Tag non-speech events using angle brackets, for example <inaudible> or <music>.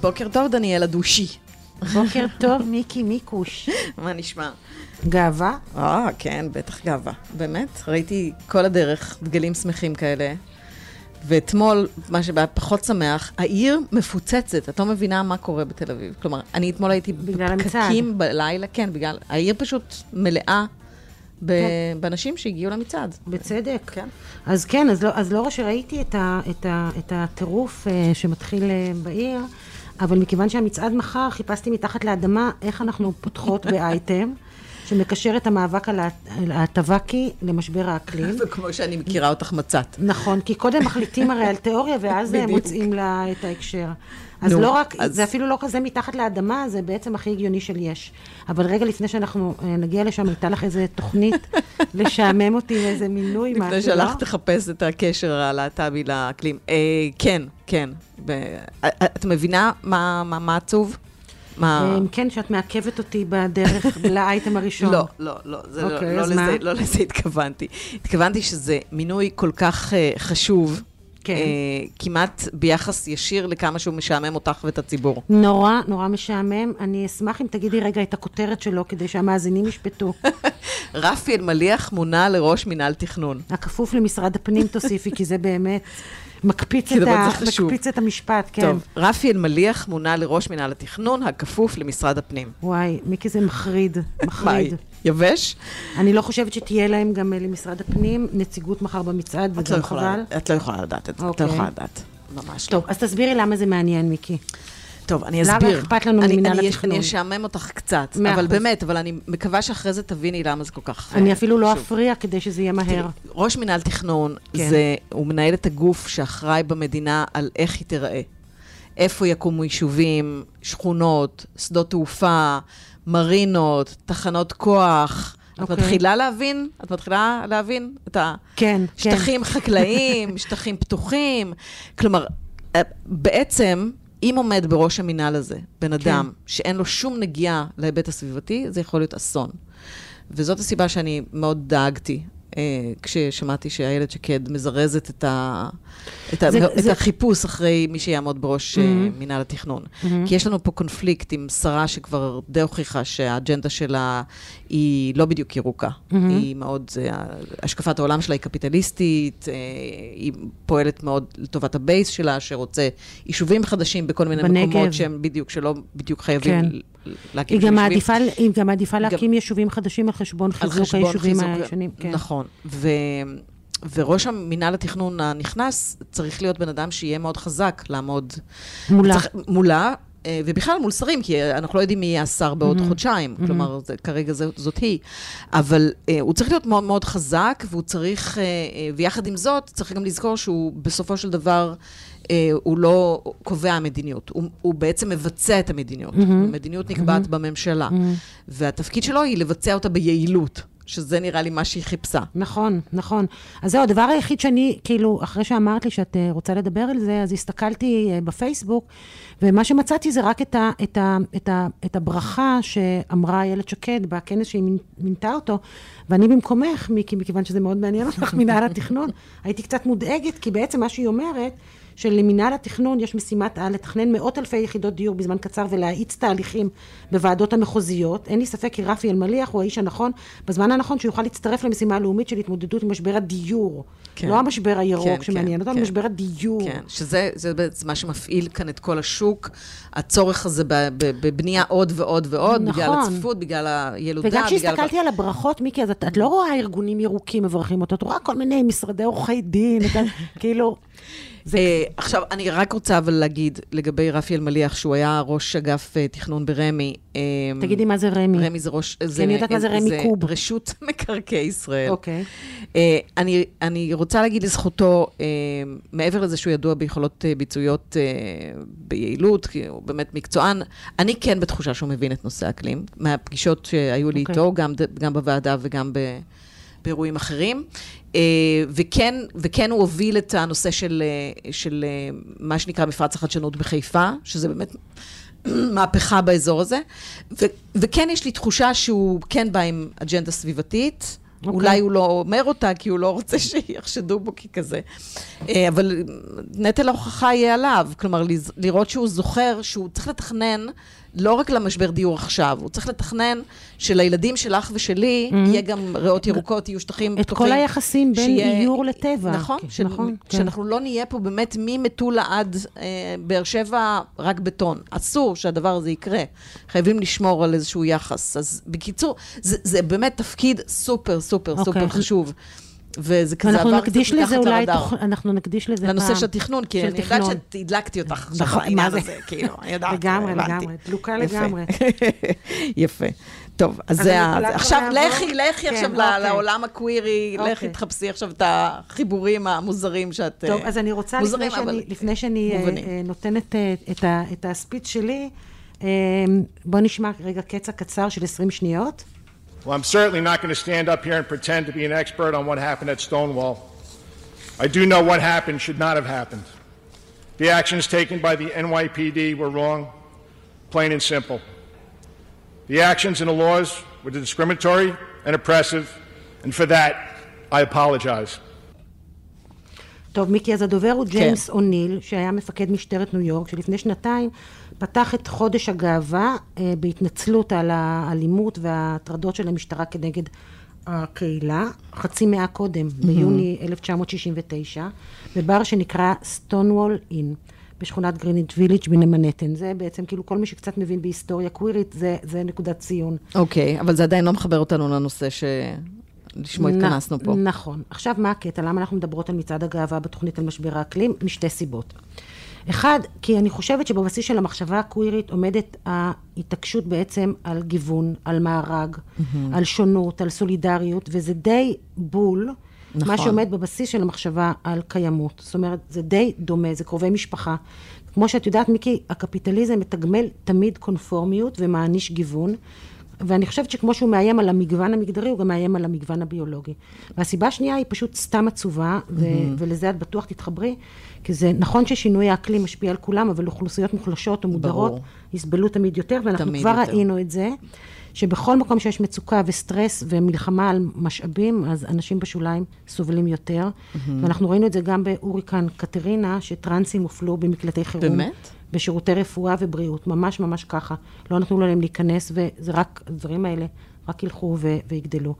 בוקר טוב, דניאלה דושי. בוקר טוב, מיקי מיקוש. <laughs> מה נשמע? גאווה? אה, כן, בטח גאווה. באמת, ראיתי כל הדרך דגלים שמחים כאלה. ואתמול, מה שבהיה פחות שמח, העיר מפוצצת, את לא מבינה מה קורה בתל אביב. כלומר, אני אתמול הייתי. בפקקים בלילה, כן, בגלל, העיר פשוט מלאה ב- כן. באנשים שהגיעו למצעד. בצדק. כן. אז כן, אז לא, אז לא שראיתי את, ה, את, ה, את הטירוף אה, שמתחיל אה, בעיר, אבל מכיוון שהמצעד מחר, חיפשתי מתחת לאדמה איך אנחנו פותחות <laughs> באייטם שמקשר את המאבק על הט- על הטבקי למשבר האקלים. <laughs> וכמו שאני מכירה אותך מצאת. נכון, כי קודם מחליטים הרי על <laughs> תיאוריה, ואז בדיוק. מוצאים לה את ההקשר. אז נו, לא רק, אז- זה אפילו לא כזה מתחת לאדמה, זה בעצם הכי הגיוני של יש. אבל רגע לפני שאנחנו אה, נגיע לשם, הייתה לך איזה תוכנית <laughs> לשעמם אותי עם איזה מינוי, משהו, לא? לפני שהלכת לחפש את הקשר הלהט"בי לאקלים. אה, כן, כן. אה, את מבינה מה, מה, מה עצוב? מה... אה, כן, שאת מעכבת אותי בדרך <laughs> לאייטם הראשון. לא, לא, לא, זה לא, אוקיי, לא, לזה? לא לזה התכוונתי. התכוונתי שזה מינוי כל כך uh, חשוב, כן. uh, כמעט ביחס ישיר לכמה שהוא משעמם אותך ואת הציבור. נורא, נורא משעמם. אני אשמח אם תגידי רגע את הכותרת שלו, כדי שהמאזינים ישפטו. <laughs> רפי אלמליח מונה לראש מינהל תכנון. הכפוף למשרד הפנים <laughs> תוסיפי, כי זה באמת מקפיץ, את, ה... מקפיץ את המשפט, כן. טוב, רפי אלמליח מונה לראש מינהל התכנון, הכפוף למשרד הפנים. וואי, מיקי זה מחריד, <laughs> מחריד. יבש? אני לא חושבת שתהיה להם גם אה, למשרד הפנים נציגות מחר במצעד, את לא חבל. את לא יכולה לדעת את זה, את לא אוקיי. יכולה לדעת. ממש לא. טוב, אז תסבירי למה זה מעניין, מיקי. טוב, אני למה אסביר. אכפת לנו ממינהל אני- התכנון? אני אשעמם אותך קצת, אבל. באמת, אבל אני מקווה שאחרי זה תביני למה זה כל כך אני אה, אפילו לא. אפריע כדי שזה יהיה מהר. ראש מינהל תכנון, כן. הוא מנהל את הגוף שאחראי במדינה על איך היא תיראה. איפה יקומו יישובים, שכונות, שדות תעופה, מרינות, תחנות כוח. את אוקיי. מתחילה להבין? את מתחילה להבין את ה... כן, כן. חקלאיים, <laughs> שטחים פתוחים. כלומר, אה, בעצם, אם עומד בראש המינהל הזה בן אדם שאין לו שום נגיעה להיבט הסביבתי, זה יכול להיות אסון. וזאת הסיבה שאני מאוד דאגתי. אה, כששמעתי שאיילת שקד מזרזת את, ה, את, ה, זה- את זה- החיפוש אחרי מי שיעמוד בראש mm-hmm. מינהל התכנון. Mm-hmm. כי יש לנו פה קונפליקט עם שרה שכבר די הוכיחה שהאג'נדה שלה היא לא בדיוק ירוקה. Mm-hmm. היא מאוד, זה, השקפת העולם שלה היא קפיטליסטית, אה, היא פועלת מאוד לטובת הבייס שלה, שרוצה יישובים חדשים בכל מיני בנגב. מקומות שהם בדיוק, שלא בדיוק חייבים כן. להקים היא גם. מעדיפה, היא גם מעדיפה גם- להקים יישובים חדשים על חשבון חיזוק היישובים הישנים. כן. נכון. ו... וראש המינהל התכנון הנכנס צריך להיות בן אדם שיהיה מאוד חזק לעמוד מולה. צריך, מולה, ובכלל מול שרים, כי אנחנו לא יודעים מי יהיה השר בעוד חודשיים, כלומר, זה, כרגע זה, זאת היא. אבל אה, הוא צריך להיות מאוד מאוד חזק, והוא צריך, אה, אה, ויחד עם זאת, צריך גם לזכור שהוא בסופו של דבר, אה, הוא לא קובע מדיניות, הוא, הוא בעצם מבצע את המדיניות. המדיניות נקבעת בממשלה, והתפקיד שלו היא לבצע אותה ביעילות, שזה נראה לי מה שהיא חיפשה. נכון, נכון. אז זהו, הדבר היחיד שאני, כאילו, אחרי שאמרת לי שאת אה, רוצה לדבר על זה, אז הסתכלתי אה, בפייסבוק, ומה שמצאתי זה רק את, ה, את, ה, את, ה, את הברכה שאמרה איילת שקד בכנס שהיא מינ- מינתה אותו, ואני במקומך, מיקי, מכיוון שזה מאוד מעניין אותך, <laughs> מינהל התכנון, הייתי קצת מודאגת, כי בעצם מה שהיא אומרת, שלמינהל התכנון יש משימת על לתכנן מאות אלפי יחידות דיור בזמן קצר ולהאיץ תהליכים בוועדות המחוזיות. אין לי ספק כי רפי אלמליח הוא האיש הנכון, בזמן הנכון שיוכל להצטרף למשימה הלאומית של התמודדות עם משבר הדיור. כן. לא המשבר הירוק כן, שמעניין כן, אותנו, כן. משבר הדיור. כן, שזה זה בעצם מה שמפעיל כאן את כל השוק, הצורך הזה בבנייה עוד ועוד ועוד, נכון. בגלל הצפיפות, בגלל הילודה, וגם בגלל... כשהסתכלתי על הברכות, מיקי, אז את, את לא רואה ארגונים ירוקים מברכים אותו, את רואה כל מיני משרדי עורכי דין, את <laughs> כאילו... זה- אה, עכשיו, אני רק רוצה אבל להגיד לגבי רפי אלמליח, שהוא היה ראש אגף אה, תכנון ברמ"י. אה, תגידי מה זה רמ"י. רמ"י זה ראש... זה, אני יודעת מה זה רמ"י קוב. רשות <laughs> מקרקעי ישראל. אוקיי. אה, אני, אני רוצה להגיד לזכותו, אה, מעבר לזה שהוא ידוע ביכולות אה, ביצועיות אה, ביעילות, כי הוא באמת מקצוען, אני כן בתחושה שהוא מבין את נושא האקלים, מהפגישות שהיו לי אוקיי. איתו, גם, גם בוועדה וגם ב, באירועים אחרים. אה, וכן, וכן הוא הוביל את הנושא של, אה, של אה, מה שנקרא מפרץ החדשנות בחיפה, שזה באמת <clears throat> מהפכה באזור הזה. ו, וכן יש לי תחושה שהוא כן בא עם אג'נדה סביבתית. Okay. אולי הוא לא אומר אותה כי הוא לא רוצה <laughs> שיחשדו בו ככזה. אה, אבל נטל ההוכחה יהיה עליו. כלומר, לראות שהוא זוכר שהוא צריך לתכנן לא רק למשבר דיור עכשיו, הוא צריך לתכנן שלילדים שלך ושלי mm-hmm. יהיה גם ריאות ירוקות, יהיו שטחים פתוחים. את כל היחסים בין שיהיה... איור לטבע. נכון, כן, ש... נכון כן. שאנחנו. לא נהיה פה באמת ממטולה עד אה, באר שבע רק בטון. אסור שהדבר הזה יקרה. חייבים לשמור על איזשהו יחס. אז בקיצור, זה, זה באמת תפקיד סופר, סופר, okay. סופר אוקיי. חשוב. וזה כזה עבר קצת מתחת לרדאר. אנחנו נקדיש לזה פעם. לנושא של התכנון, כי אני יודעת שהדלקתי אותך עכשיו נכון, בעניין הזה, כאילו, אני יודעת. לגמרי, לגמרי, דלוקה לגמרי. <laughs> יפה. טוב, אז זה ה... עכשיו, לכי, לכי כן, עכשיו אוקיי. לעולם הקווירי, לכי אוקיי. תחפשי עכשיו את החיבורים המוזרים שאת... טוב, אז אני רוצה, לפני שאני אה, אה, נותנת אה, את הספיץ שלי, בוא נשמע רגע קצע קצר של 20 שניות. Well, I'm certainly not going to stand up here and pretend to be an expert on what happened at Stonewall. I do know what happened should not have happened. The actions taken by the NYPD were wrong, plain and simple. The actions and the laws were discriminatory and oppressive, and for that, I apologize. טוב, מיקי, אז הדובר הוא ג'יימס כן. אוניל, שהיה מפקד משטרת ניו יורק, שלפני שנתיים פתח את חודש הגאווה אה, בהתנצלות על האלימות וההטרדות של המשטרה כנגד הקהילה, חצי מאה קודם, mm-hmm. ביוני 1969, בבר שנקרא סטונוול אין. בשכונת גריניץ' ויליג' בנמנהטן. זה בעצם, כאילו, כל מי שקצת מבין בהיסטוריה קווירית, זה, זה נקודת ציון. אוקיי, okay, אבל זה עדיין לא מחבר אותנו לנושא ש... לשמו התכנסנו פה. נכון. עכשיו, מה הקטע? למה אנחנו מדברות על מצעד הגאווה בתוכנית על משבר האקלים? משתי סיבות. אחד, כי אני חושבת שבבסיס של המחשבה הקווירית עומדת ההתעקשות בעצם על גיוון, על מארג, mm-hmm. על שונות, על סולידריות, וזה די בול. נכון. מה שעומד בבסיס של המחשבה על קיימות. זאת אומרת, זה די דומה, זה קרובי משפחה. כמו שאת יודעת, מיקי, הקפיטליזם מתגמל תמיד קונפורמיות ומעניש גיוון. ואני חושבת שכמו שהוא מאיים על המגוון המגדרי, הוא גם מאיים על המגוון הביולוגי. והסיבה השנייה היא פשוט סתם עצובה, ו- mm-hmm. ולזה את בטוח תתחברי, כי זה נכון ששינוי האקלים משפיע על כולם, אבל אוכלוסיות מוחלשות או מודרות ברור. יסבלו תמיד יותר, ואנחנו תמיד כבר יותר. ראינו את זה, שבכל מקום שיש מצוקה וסטרס ומלחמה על משאבים, אז אנשים בשוליים סובלים יותר. Mm-hmm. ואנחנו ראינו את זה גם בהוריקן קטרינה, שטרנסים הופלו במקלטי חירום. באמת? בשירותי רפואה ובריאות, ממש ממש ככה. לא נתנו להם להיכנס, וזה רק, הדברים האלה רק ילכו ו- ויגדלו.